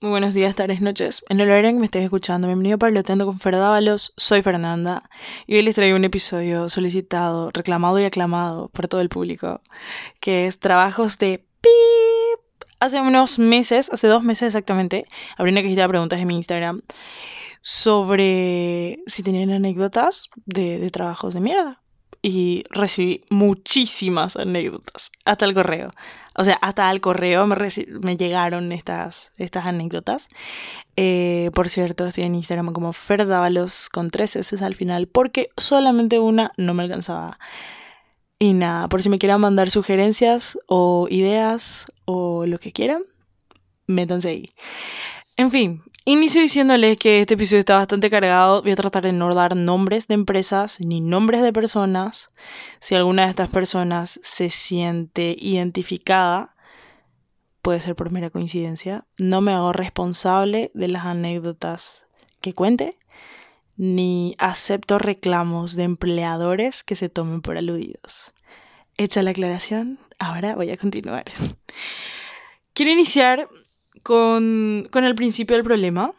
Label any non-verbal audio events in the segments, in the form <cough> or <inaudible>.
Muy buenos días, tardes, noches. En el horario en que me estés escuchando, bienvenido a Parloteando con Ferdávalos. Soy Fernanda y hoy les traigo un episodio solicitado, reclamado y aclamado por todo el público, que es trabajos de pip. Hace unos meses, hace dos meses exactamente, abrí una cajita de preguntas en mi Instagram sobre si tenían anécdotas de, de trabajos de mierda. Y recibí muchísimas anécdotas, hasta el correo. O sea, hasta al correo me, me llegaron estas, estas anécdotas. Eh, por cierto, estoy en Instagram como Ferdávalos con tres S al final, porque solamente una no me alcanzaba. Y nada, por si me quieran mandar sugerencias o ideas o lo que quieran, métanse ahí. En fin, inicio diciéndoles que este episodio está bastante cargado. Voy a tratar de no dar nombres de empresas ni nombres de personas. Si alguna de estas personas se siente identificada, puede ser por mera coincidencia. No me hago responsable de las anécdotas que cuente, ni acepto reclamos de empleadores que se tomen por aludidos. Hecha la aclaración, ahora voy a continuar. <laughs> Quiero iniciar con, con el principio del problema,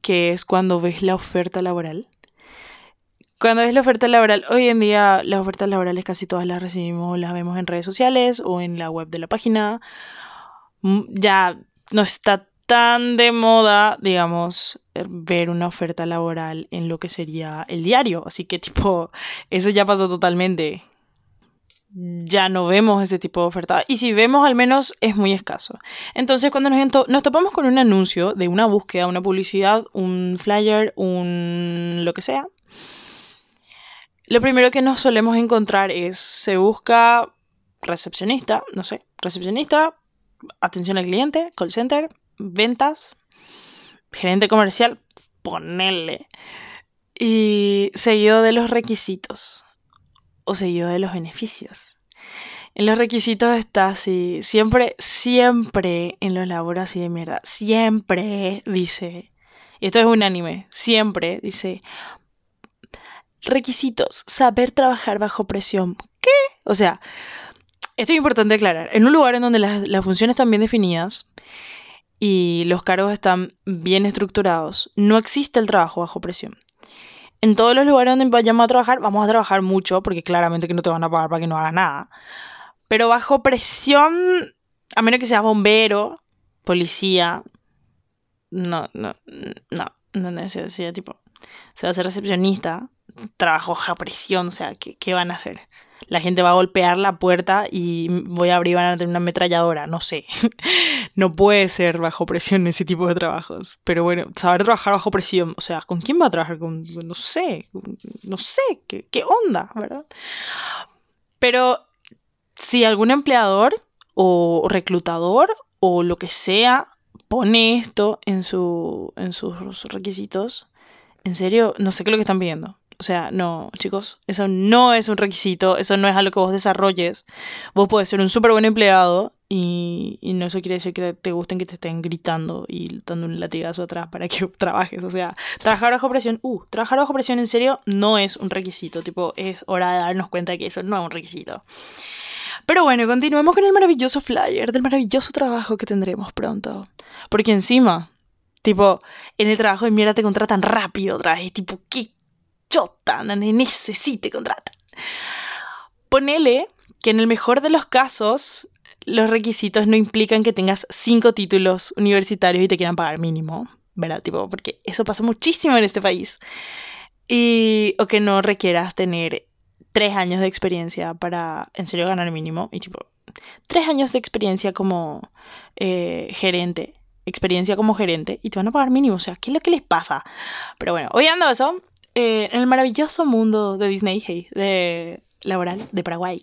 que es cuando ves la oferta laboral. Cuando ves la oferta laboral, hoy en día las ofertas laborales casi todas las recibimos, las vemos en redes sociales o en la web de la página. Mm, ya no está tan de moda, digamos, ver una oferta laboral en lo que sería el diario. Así que <laughs> tipo, eso ya pasó totalmente ya no vemos ese tipo de oferta. Y si vemos, al menos es muy escaso. Entonces, cuando nos, nos topamos con un anuncio de una búsqueda, una publicidad, un flyer, un lo que sea, lo primero que nos solemos encontrar es, se busca recepcionista, no sé, recepcionista, atención al cliente, call center, ventas, gerente comercial, ponerle. Y seguido de los requisitos o seguido de los beneficios. En los requisitos está así, siempre, siempre en los laboros así de mierda, siempre dice, y esto es unánime, siempre dice, requisitos, saber trabajar bajo presión. ¿Qué? O sea, esto es importante aclarar, en un lugar en donde las funciones están bien definidas y los cargos están bien estructurados, no existe el trabajo bajo presión en todos los lugares donde vayamos a trabajar, vamos a trabajar mucho, porque claramente que no te van a pagar para que no hagas nada. Pero bajo presión, a menos que seas bombero, policía, no, no, no, no necesita, tipo, se va a ser recepcionista, trabajo bajo presión, o sea, ¿qué, ¿qué, van a hacer? La gente va a golpear la puerta y voy a abrir, van a tener una ametralladora, no sé. <laughs> no puede ser bajo presión ese tipo de trabajos. Pero bueno, saber trabajar bajo presión, o sea, ¿con quién va a trabajar? Con, no sé, no sé, ¿qué, qué onda, verdad? Pero si algún empleador o reclutador o lo que sea pone esto en, su, en sus requisitos, en serio, no sé qué es lo que están pidiendo. O sea, no, chicos, eso no es un requisito, eso no es algo que vos desarrolles. Vos podés ser un súper buen empleado y, y, no eso quiere decir que te gusten que te estén gritando y dando un latigazo atrás para que <laughs> trabajes. O sea, trabajar bajo presión, uh, trabajar bajo presión en serio no es un requisito. Tipo, es hora de darnos cuenta que eso no es un requisito. Pero bueno, continuemos con el maravilloso flyer del maravilloso trabajo que tendremos pronto. Porque encima, tipo, en el trabajo de mierda te contratan rápido otra. Tipo, ¿qué chota, necesite contratar. Ponele que en el mejor de los casos los requisitos no implican que tengas cinco títulos universitarios y te quieran pagar mínimo, ¿verdad? Tipo, porque eso pasa muchísimo en este país. Y, o que no requieras tener tres años de experiencia para en serio ganar mínimo. Y tipo, tres años de experiencia como eh, gerente, experiencia como gerente, y te van a pagar mínimo. O sea, ¿qué es lo que les pasa? Pero bueno, hoy ando eso. Eh, en el maravilloso mundo de Disney, de laboral de Paraguay,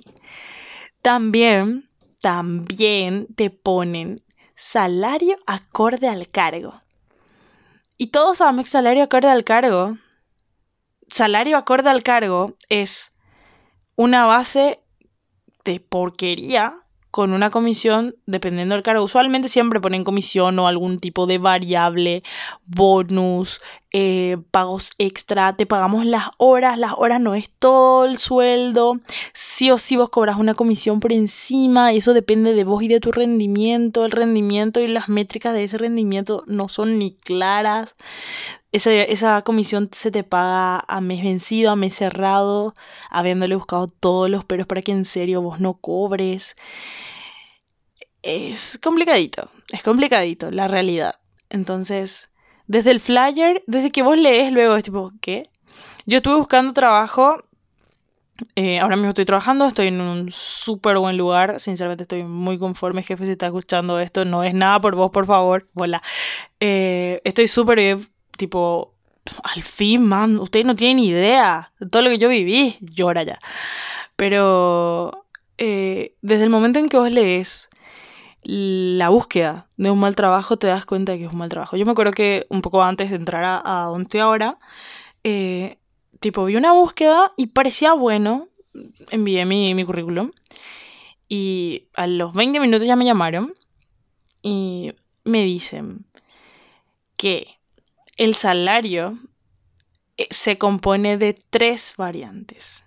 también, también te ponen salario acorde al cargo. Y todos sabemos que salario acorde al cargo, salario acorde al cargo es una base de porquería con una comisión dependiendo del cargo. Usualmente siempre ponen comisión o algún tipo de variable, bonus, eh, pagos extra, te pagamos las horas, las horas no es todo el sueldo, sí o sí vos cobras una comisión por encima eso depende de vos y de tu rendimiento, el rendimiento y las métricas de ese rendimiento no son ni claras. Esa, esa comisión se te paga a mes vencido, a mes cerrado, habiéndole buscado todos los peros para que en serio vos no cobres. Es complicadito, es complicadito, la realidad. Entonces, desde el flyer, desde que vos lees, luego es tipo, ¿qué? Yo estuve buscando trabajo, eh, ahora mismo estoy trabajando, estoy en un súper buen lugar, sinceramente estoy muy conforme, jefe, si está escuchando esto, no es nada por vos, por favor, hola. Eh, estoy súper bien, tipo, al fin, man, ustedes no tienen idea de todo lo que yo viví, llora ya. Pero eh, desde el momento en que vos lees la búsqueda de un mal trabajo, te das cuenta de que es un mal trabajo. Yo me acuerdo que un poco antes de entrar a, donde estoy ahora, eh, tipo, vi una búsqueda y parecía bueno, envié mi, mi currículum y a los 20 minutos ya me llamaron y me dicen que el salario eh, se compone de tres variantes.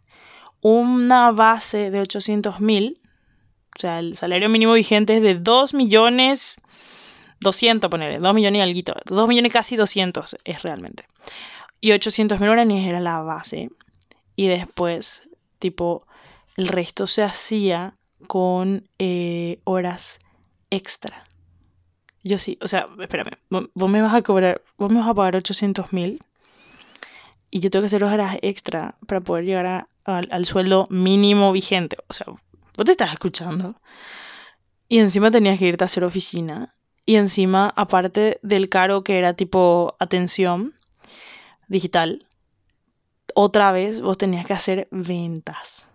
Una base de 800 mil, o sea, el salario mínimo vigente es de 2 millones 200, ponerle, 2 millones y algo, 2 millones casi 200 es realmente. Y 800 mil guaraníes era la base. Y después, tipo, el resto se hacía con eh, horas extra. Yo sí, o sea, espérame, vos me vas a cobrar, vos me vas a pagar 800 mil y yo tengo que hacer horas extra para poder llegar al sueldo mínimo vigente. O sea, vos te estás escuchando. Y encima tenías que irte a hacer oficina. Y encima, aparte del caro que era tipo atención digital, otra vez vos tenías que hacer ventas.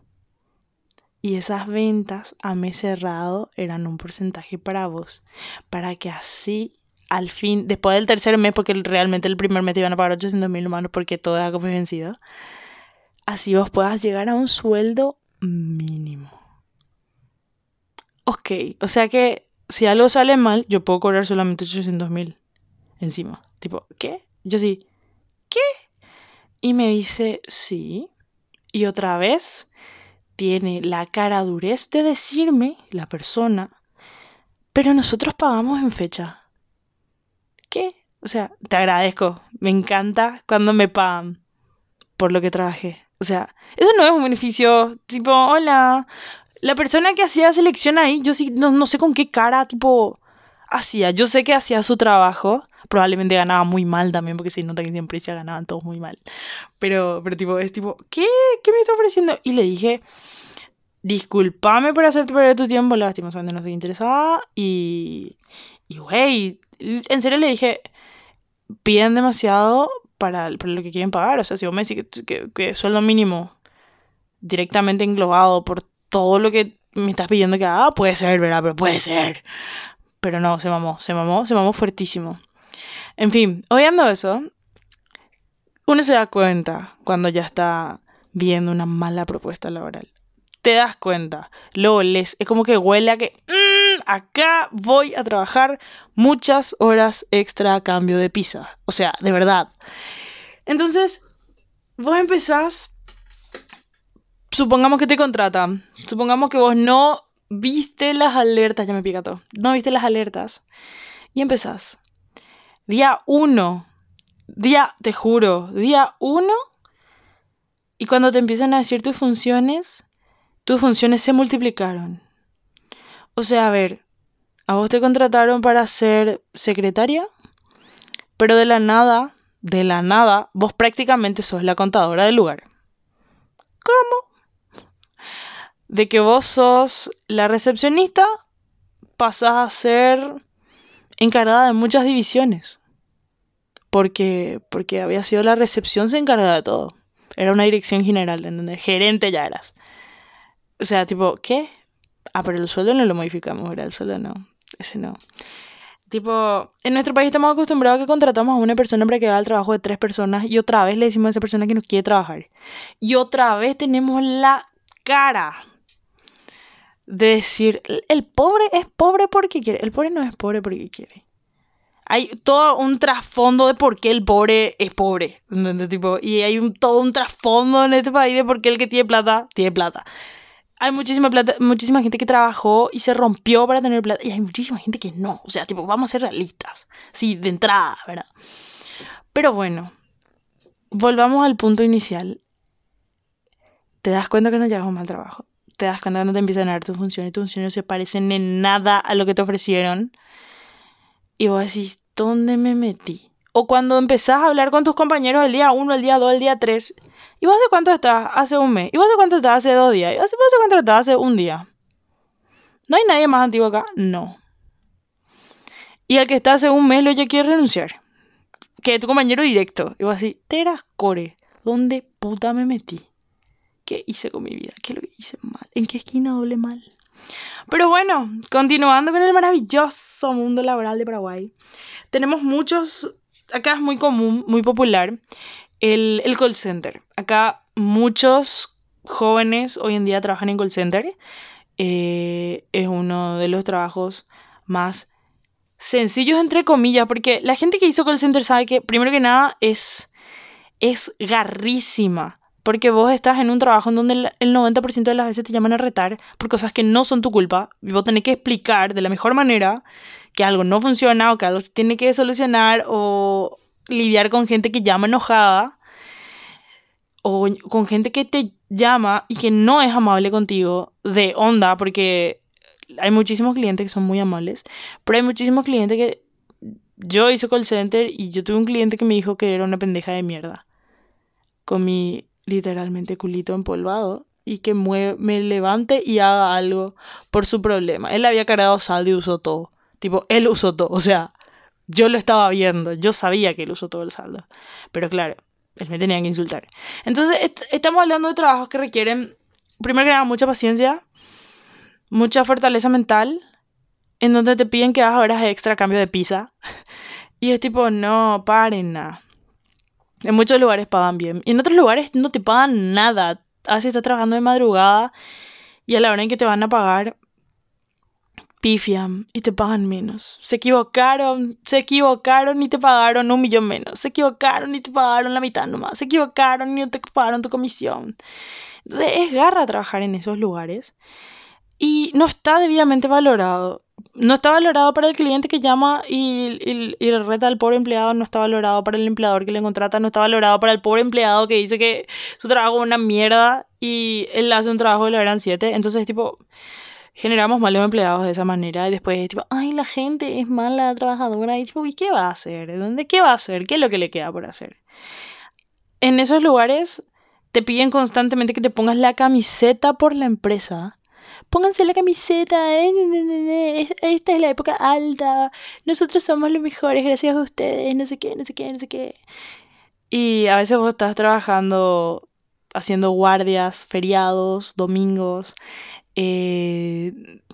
Y esas ventas a mes cerrado eran un porcentaje para vos. Para que así, al fin, después del tercer mes, porque realmente el primer mes te iban a pagar 800 mil humanos porque todo era como vencido, así vos puedas llegar a un sueldo mínimo. Ok, o sea que si algo sale mal, yo puedo cobrar solamente 800 mil encima. Tipo, ¿qué? Yo sí, ¿qué? Y me dice, sí. Y otra vez tiene la cara durez de decirme, la persona, pero nosotros pagamos en fecha. ¿Qué? O sea, te agradezco. Me encanta cuando me pagan por lo que trabajé. O sea, eso no es un beneficio tipo, hola. La persona que hacía selección ahí, yo sí, no, no sé con qué cara, tipo, hacía. Yo sé que hacía su trabajo. Probablemente ganaba muy mal también, porque se nota que siempre se ganaban todos muy mal. Pero, pero tipo, es tipo, ¿qué? ¿Qué me está ofreciendo? Y le dije, discúlpame por hacerte perder tu tiempo, lastimosamente no estoy interesada. Y, y güey, en serio le dije, piden demasiado para, lo que quieren pagar. O sea, si vos me decís que, que, que sueldo mínimo directamente englobado por todo lo que me estás pidiendo que haga, puede ser, ¿verdad? Pero puede ser. Pero no, se mamó, se mamó, se mamó fuertísimo. En fin, oyendo eso, uno se da cuenta cuando ya está viendo una mala propuesta laboral. Te das cuenta, lo les, es como que huele a que mm, acá voy a trabajar muchas horas extra a cambio de pizza. O sea, de verdad. Entonces, vos empezás, supongamos que te contratan, supongamos que vos no viste las alertas, ya me pica todo, no viste las alertas y empezás. Día uno, día, te juro, día uno, y cuando te empiezan a decir tus funciones, tus funciones se multiplicaron. O sea, a ver, a vos te contrataron para ser secretaria, pero de la nada, de la nada, vos prácticamente sos la contadora del lugar. ¿Cómo? de que vos sos la recepcionista, pasás a ser encargada de muchas divisiones. Porque, porque había sido la recepción se encargaba de todo. Era una dirección general, en donde gerente ya eras. O sea, tipo, ¿qué? Ah, pero el sueldo no lo modificamos, era el sueldo no. Ese no. Tipo, en nuestro país estamos acostumbrados a que contratamos a una persona para que haga el trabajo de tres personas y otra vez le decimos a esa persona que no quiere trabajar. Y otra vez tenemos la cara de decir, el pobre es pobre porque quiere, el pobre no es pobre porque quiere. Hay todo un trasfondo de por qué el pobre es pobre, Tipo, y hay todo un trasfondo en este país de por qué el que tiene plata, tiene plata. Hay muchísima plata, muchísima gente que trabajó y se rompió para tener plata, y hay muchísima gente que no. O sea, tipo, vamos a ser realistas. Sí, de entrada, ¿verdad? Pero bueno, volvamos al punto inicial. Te das cuenta que no llevas un mal trabajo te das cuenta cuando te empiezan a dar tus funciones tus funciones no se parecen en nada a lo que te ofrecieron. Y vos decís, ¿dónde me metí? O cuando empezás a hablar con tus compañeros el día 1, el día 2, el día 3. ¿Y vos hace cuánto estás? Hace un mes. ¿Y vos hace cuánto estás? Hace dos días. ¿Y vos hace cuánto estás? Hace un día. ¿No hay nadie más antiguo acá? No. Y el que está hace un mes lo ya quiere renunciar. Que es tu compañero directo. Y vos así, teras core, ¿dónde puta me metí? ¿Qué hice con mi vida? ¿Qué es lo que hice mal? ¿En qué esquina doble mal? Pero bueno, continuando con el maravilloso mundo laboral de Paraguay, tenemos muchos, acá es muy común, muy popular, el, el call center. Acá muchos jóvenes hoy en día trabajan en call center. Eh, es uno de los trabajos más sencillos, entre comillas, porque la gente que hizo call center sabe que, primero que nada, es, es garrísima. Porque vos estás en un trabajo en donde el 90% de las veces te llaman a retar por cosas que no son tu culpa. Y vos tenés que explicar de la mejor manera que algo no funciona o que algo se tiene que solucionar o lidiar con gente que llama enojada o con gente que te llama y que no es amable contigo de onda porque hay muchísimos clientes que son muy amables, pero hay muchísimos clientes que yo hice call center y yo tuve un cliente que me dijo que era una pendeja de mierda con mi literalmente culito empolvado y que me levante y haga algo por su problema. Él había cargado saldo y usó todo. Tipo, él usó todo. O sea, yo lo estaba viendo. Yo sabía que él usó todo el saldo. Pero claro, él me tenía que insultar. Entonces, estamos hablando de trabajos que requieren, primero que nada, mucha paciencia, mucha fortaleza mental, en donde te piden que hagas horas extra a cambio de pizza. <laughs> Y es tipo, no, paren nada. En muchos lugares pagan bien. Y en otros lugares no te pagan nada. A veces estás trabajando de madrugada y a la hora en que te van a pagar, pifian y te pagan menos. Se equivocaron, se equivocaron y te pagaron un millón menos. Se equivocaron y te pagaron la mitad nomás. Se equivocaron y no te pagaron tu comisión. Entonces es garra trabajar en esos lugares y no está debidamente valorado no está valorado para el cliente que llama y, y, reta al pobre empleado, no está valorado para el empleador que le contrata, no está valorado para el pobre empleado que dice que su trabajo es una mierda y él hace un trabajo de la verán 7. Entonces, tipo, generamos malos empleados de esa manera y después, tipo, ay, la gente es mala trabajadora y tipo, ¿y qué va a hacer? ¿Dónde qué va a hacer? ¿Qué es lo que le queda por hacer? En esos lugares te piden constantemente que te pongas la camiseta por la empresa pónganse la camiseta, eh, esta es la época alta, nosotros somos los mejores gracias a ustedes, no sé qué, no sé qué, no sé qué. Y a veces vos estás trabajando, haciendo guardias, feriados, domingos, eh,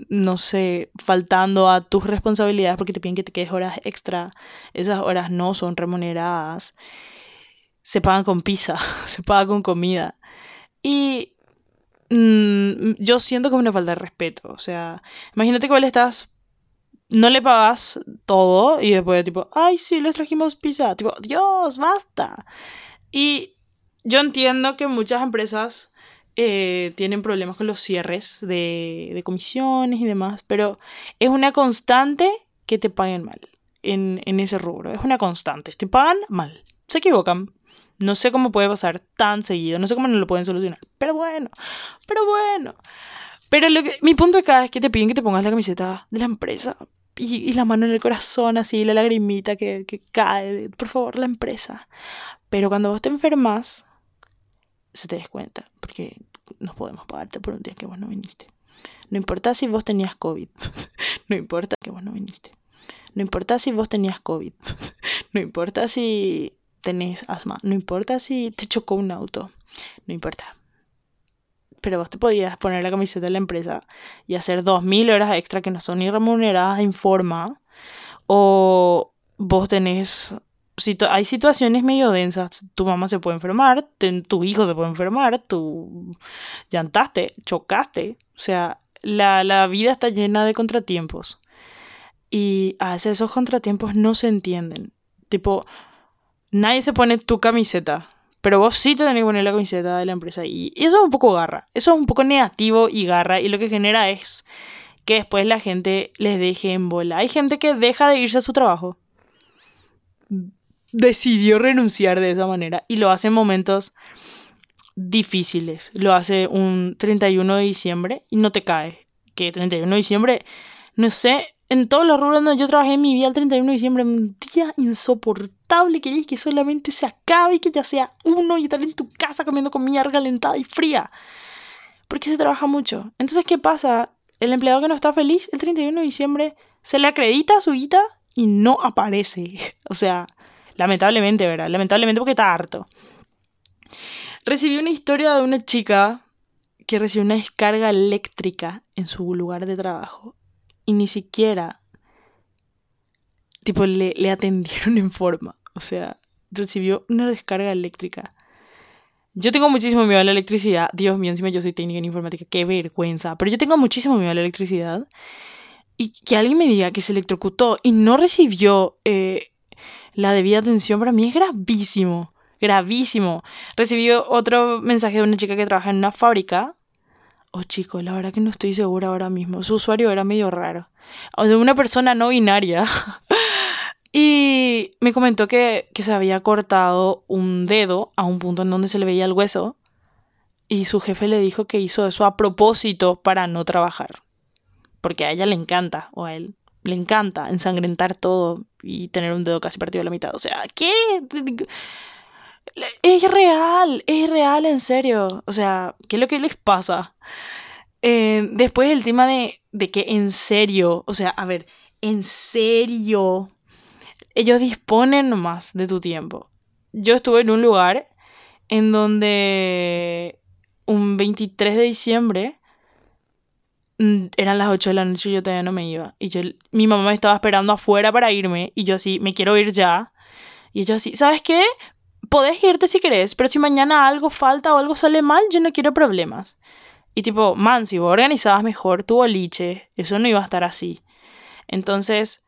no sé, faltando a tus responsabilidades porque te piden que te quedes horas extra, esas horas no son remuneradas, se pagan con pizza, <laughs> se pagan con comida. Y Mm, yo siento como una falta de respeto. O sea, imagínate que vos le estás. No le pagas todo y después, tipo, ay, sí, les trajimos pizza. Tipo, Dios, basta. Y yo entiendo que muchas empresas eh, tienen problemas con los cierres de, comisiones y demás, pero es una constante que te paguen mal en ese rubro. Es una constante. Te pagan mal. Se equivocan. No sé cómo puede pasar tan seguido, no sé cómo no lo pueden solucionar. Pero bueno, pero bueno. Pero lo que, mi punto acá es que te piden que te pongas la camiseta de la empresa y, la mano en el corazón, así, la lagrimita que, cae. Por favor, la empresa. Pero cuando vos te enfermas, se te des cuenta, porque no podemos pagarte por un día que vos no viniste. No importa si vos tenías COVID. <laughs> no importa que vos no viniste. No importa si vos tenías COVID. <laughs> no importa si tenés asma. No importa si te chocó un auto. No importa. Pero vos te podías poner la camiseta de la empresa y hacer 2.000 horas extra que no son ni remuneradas en forma. O vos tenés... hay situaciones medio densas. Tu mamá se puede enfermar, tu hijo se puede enfermar, tú llantaste, chocaste. O sea, la, la vida está llena de contratiempos. Y a veces esos contratiempos no se entienden. Tipo, nadie se pone tu camiseta, pero vos sí te tenés que poner la camiseta de la empresa. Y eso es un poco garra. Eso es un poco negativo y garra. Y lo que genera es que después la gente les deje en bola. Hay gente que deja de irse a su trabajo. Decidió renunciar de esa manera y lo hace en momentos difíciles. Lo hace un 31 de diciembre y no te cae. Que 31 de diciembre, no sé, en todos los rubros donde yo trabajé en mi vida el 31 de diciembre, un día insoportable, queréis que solamente se acabe y que ya sea uno y estar en tu casa comiendo comida recalentada y fría. Porque se trabaja mucho. Entonces, ¿qué pasa? El empleado que no está feliz el 31 de diciembre se le acredita su guita y no aparece. <laughs> O sea, lamentablemente, ¿verdad? Lamentablemente porque está harto. Recibí una historia de una chica que recibió una descarga eléctrica en su lugar de trabajo y ni siquiera tipo le, le atendieron en forma. O sea, recibió una descarga eléctrica. Yo tengo muchísimo miedo a la electricidad. Dios mío, encima yo soy técnica en informática. Qué vergüenza. Pero yo tengo muchísimo miedo a la electricidad. Y que alguien me diga que se electrocutó y no recibió eh, la debida atención, para mí es gravísimo gravísimo. Recibí otro mensaje de una chica que trabaja en una fábrica. Oh, chico, la verdad que no estoy segura ahora mismo. Su usuario era medio raro. O de una persona no binaria. <laughs> y me comentó que, que se había cortado un dedo a un punto en donde se le veía el hueso. Y su jefe le dijo que hizo eso a propósito para no trabajar. Porque a ella le encanta, o a él, le encanta ensangrentar todo y tener un dedo casi partido a la mitad. O sea, ¿qué? Es real, es real, en serio. O sea, ¿qué es lo que les pasa? Eh, después el tema de, de que en serio, o sea, a ver, en serio, ellos disponen más de tu tiempo. Yo estuve en un lugar en donde un 23 de diciembre mm, eran las 8 de la noche y yo todavía no me iba. Y yo, mi mamá me estaba esperando afuera para irme y yo así, me quiero ir ya. Y yo así, ¿sabes qué? Podés irte si querés, pero si mañana algo falta o algo sale mal, yo no quiero problemas. Y tipo, man, si vos organizabas mejor tu boliche, eso no iba a estar así. Entonces,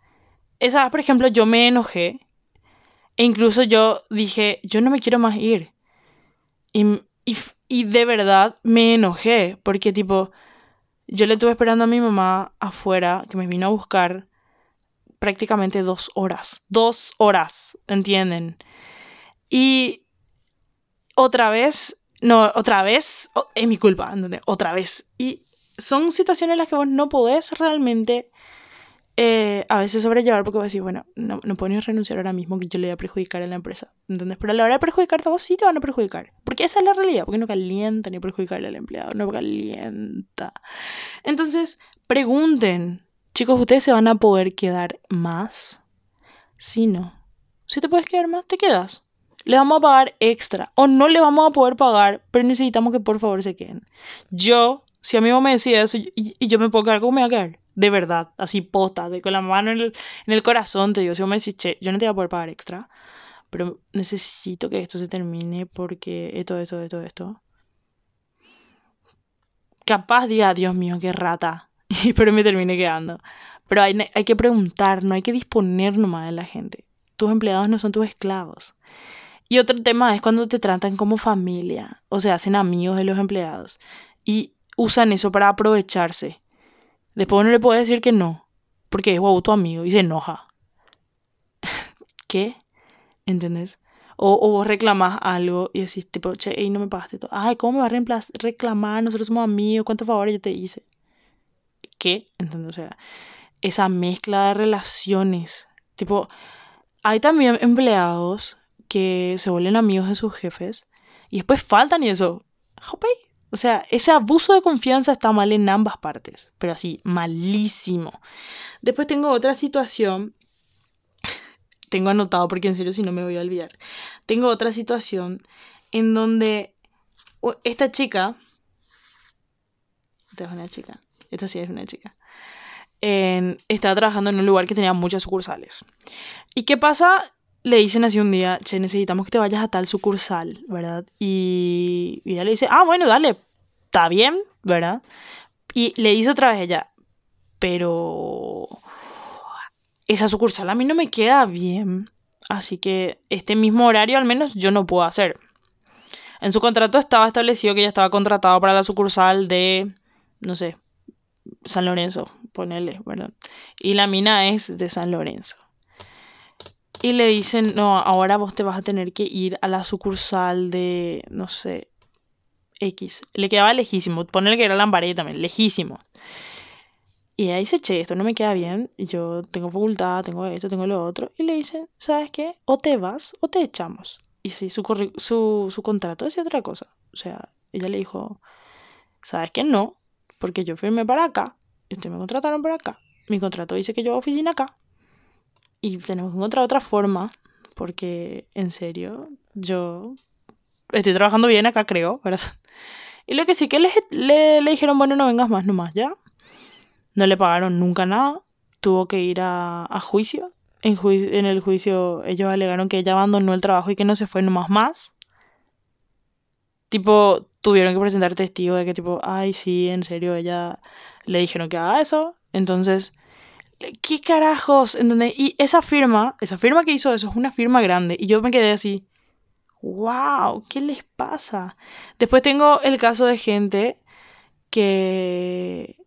esa vez, por ejemplo, yo me enojé. E incluso yo dije, yo no me quiero más ir. Y, y, y de verdad me enojé. Porque tipo, yo le estuve esperando a mi mamá afuera, que me vino a buscar prácticamente dos horas. Dos horas, ¿entienden? Y otra vez, no, otra vez, es mi culpa, otra vez. Y son situaciones en las que vos no podés realmente eh, a veces sobrellevar porque vos decís, bueno, no, no puedo renunciar ahora mismo que yo le voy a perjudicar a la empresa. ¿Entendés? Pero a la hora de perjudicarte vos sí te van a perjudicar. Porque esa es la realidad, porque no calienta ni perjudicarle al empleado, no calienta. Entonces, pregunten, chicos, ¿ustedes se van a poder quedar más? Si no. Si te puedes quedar más, te quedas le vamos a pagar extra o no le vamos a poder pagar, pero necesitamos que por favor se queden. Yo, si a mí me decía eso y, yo me puedo quedar, ¿cómo me voy a quedar? De verdad, así posta, de con la mano en el, corazón, te digo, si vos me decís, che, yo no te voy a poder pagar extra, pero necesito que esto se termine porque esto, esto, esto, esto. Capaz diga, Dios mío, qué rata, <laughs> pero me termine quedando. Pero hay, hay que preguntar, no hay que disponer nomás de la gente. Tus empleados no son tus esclavos. Y otro tema es cuando te tratan como familia o se hacen amigos de los empleados y usan eso para aprovecharse. Después uno le puede decir que no, porque es guau tu amigo y se enoja. <laughs> ¿Qué? ¿Entendés? O, o, vos reclamás algo y decís, tipo, che, y no me pagaste todo. Ay, ¿cómo me vas a reclamar? Nosotros somos amigos, ¿cuántos favores yo te hice? ¿Qué? ¿Entendés? O sea, esa mezcla de relaciones. Tipo, hay también empleados que se vuelven amigos de sus jefes y después faltan y eso. O sea, ese abuso de confianza está mal en ambas partes, pero así, malísimo. Después tengo otra situación. <laughs> tengo anotado porque en serio si no me voy a olvidar. Tengo otra situación en donde esta chica. Esta es una chica. Esta sí es una chica. estaba trabajando en un lugar que tenía muchas sucursales. ¿Y qué pasa? Le dicen así un día, che, necesitamos que te vayas a tal sucursal, ¿verdad? Y, ella le dice, ah, bueno, dale, está bien, ¿verdad? Y le hice otra vez ella, pero esa sucursal a mí no me queda bien. Así que este mismo horario al menos yo no puedo hacer. En su contrato estaba establecido que ella estaba contratado para la sucursal de, no sé, San Lorenzo, ponele, ¿verdad? Y la mina es de San Lorenzo. Y le dicen, no, ahora vos te vas a tener que ir a la sucursal de, no sé, X. Le quedaba lejísimo, ponele que era Lambaré también, lejísimo. Y ahí dice, che, esto no me queda bien, yo tengo facultad, tengo esto, tengo lo otro. Y le dicen, ¿sabes qué? O te vas o te echamos. Y sí, su, su, su contrato decía otra cosa. O sea, ella le dijo, ¿sabes qué? No, porque yo firmé para acá y ustedes me contrataron para acá. Mi contrato dice que yo hago oficina acá. Y tenemos que encontrar otra forma, porque en serio, yo estoy trabajando bien acá, creo, ¿verdad? Y lo que sí que le, le, dijeron, bueno, no vengas más nomás, ¿ya? No le pagaron nunca nada. Tuvo que ir a, a juicio. En, en el juicio ellos alegaron que ella abandonó el trabajo y que no se fue nomás más. Tipo, tuvieron que presentar testigos de que tipo, ay, sí, en serio, ella le dijeron que haga eso. Entonces, ¿qué carajos? Y esa firma, esa firma que hizo eso es una firma grande. Y yo me quedé así, wow, ¿qué les pasa? Después tengo el caso de gente que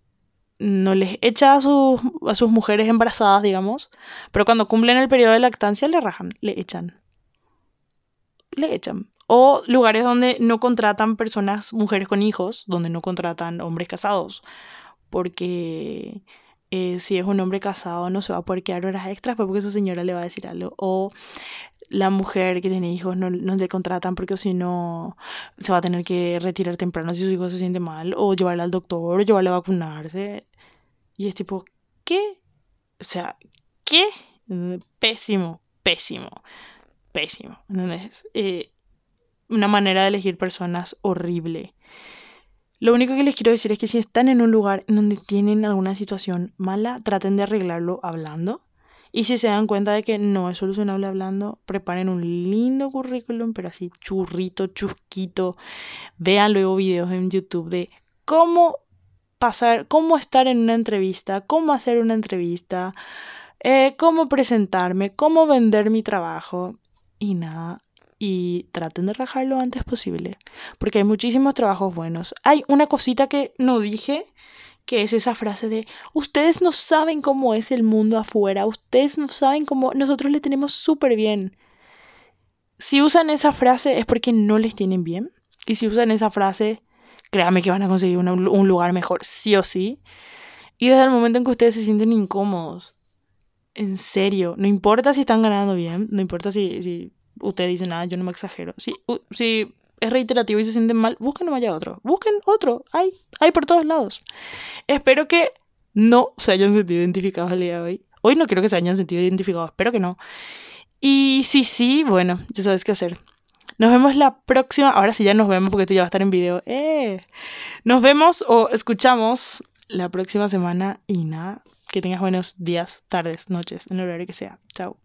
no les echa a sus, a sus mujeres embarazadas, digamos, pero cuando cumplen el periodo de lactancia le rajan, le echan. Le echan. O lugares donde no contratan personas, mujeres con hijos, donde no contratan hombres casados, porque eh, si es un hombre casado no se va a poder quedar horas extras pues, porque su señora le va a decir algo. O la mujer que tiene hijos no, le contratan porque si no se va a tener que retirar temprano si su hijo se siente mal, o llevarle al doctor, o llevarle a vacunarse. Y es tipo, ¿qué? O sea, ¿qué? Pésimo, pésimo, pésimo. ¿Entendés? Eh, una manera de elegir personas horrible. Lo único que les quiero decir es que si están en un lugar en donde tienen alguna situación mala, traten de arreglarlo hablando. Y si se dan cuenta de que no es solucionable hablando, preparen un lindo currículum, pero así churrito, chusquito. Vean luego videos en YouTube de cómo pasar, cómo estar en una entrevista, cómo hacer una entrevista, eh, cómo presentarme, cómo vender mi trabajo y nada. Y traten de rajar lo antes posible, porque hay muchísimos trabajos buenos. Hay una cosita que no dije, que es esa frase de, ustedes no saben cómo es el mundo afuera, ustedes no saben cómo nosotros le tenemos súper bien. Si usan esa frase es porque no les tienen bien. Y si usan esa frase créanme que van a conseguir un lugar mejor, sí o sí. Y desde el momento en que ustedes se sienten incómodos, en serio, no importa si están ganando bien, no importa si, si ustedes dicen, nada, yo no me exagero. Si, si es reiterativo y se sienten mal, busquen otro. Busquen otro. Hay, hay por todos lados. Espero que no se hayan sentido identificados el día de hoy. Hoy no quiero que se hayan sentido identificados, espero que no. Y si sí, bueno, ya sabes qué hacer. Nos vemos la próxima. Ahora sí ya nos vemos porque tú ya vas a estar en video. Eh. Nos vemos o escuchamos la próxima semana y nada. Que tengas buenos días, tardes, noches, en el horario que sea. Chao.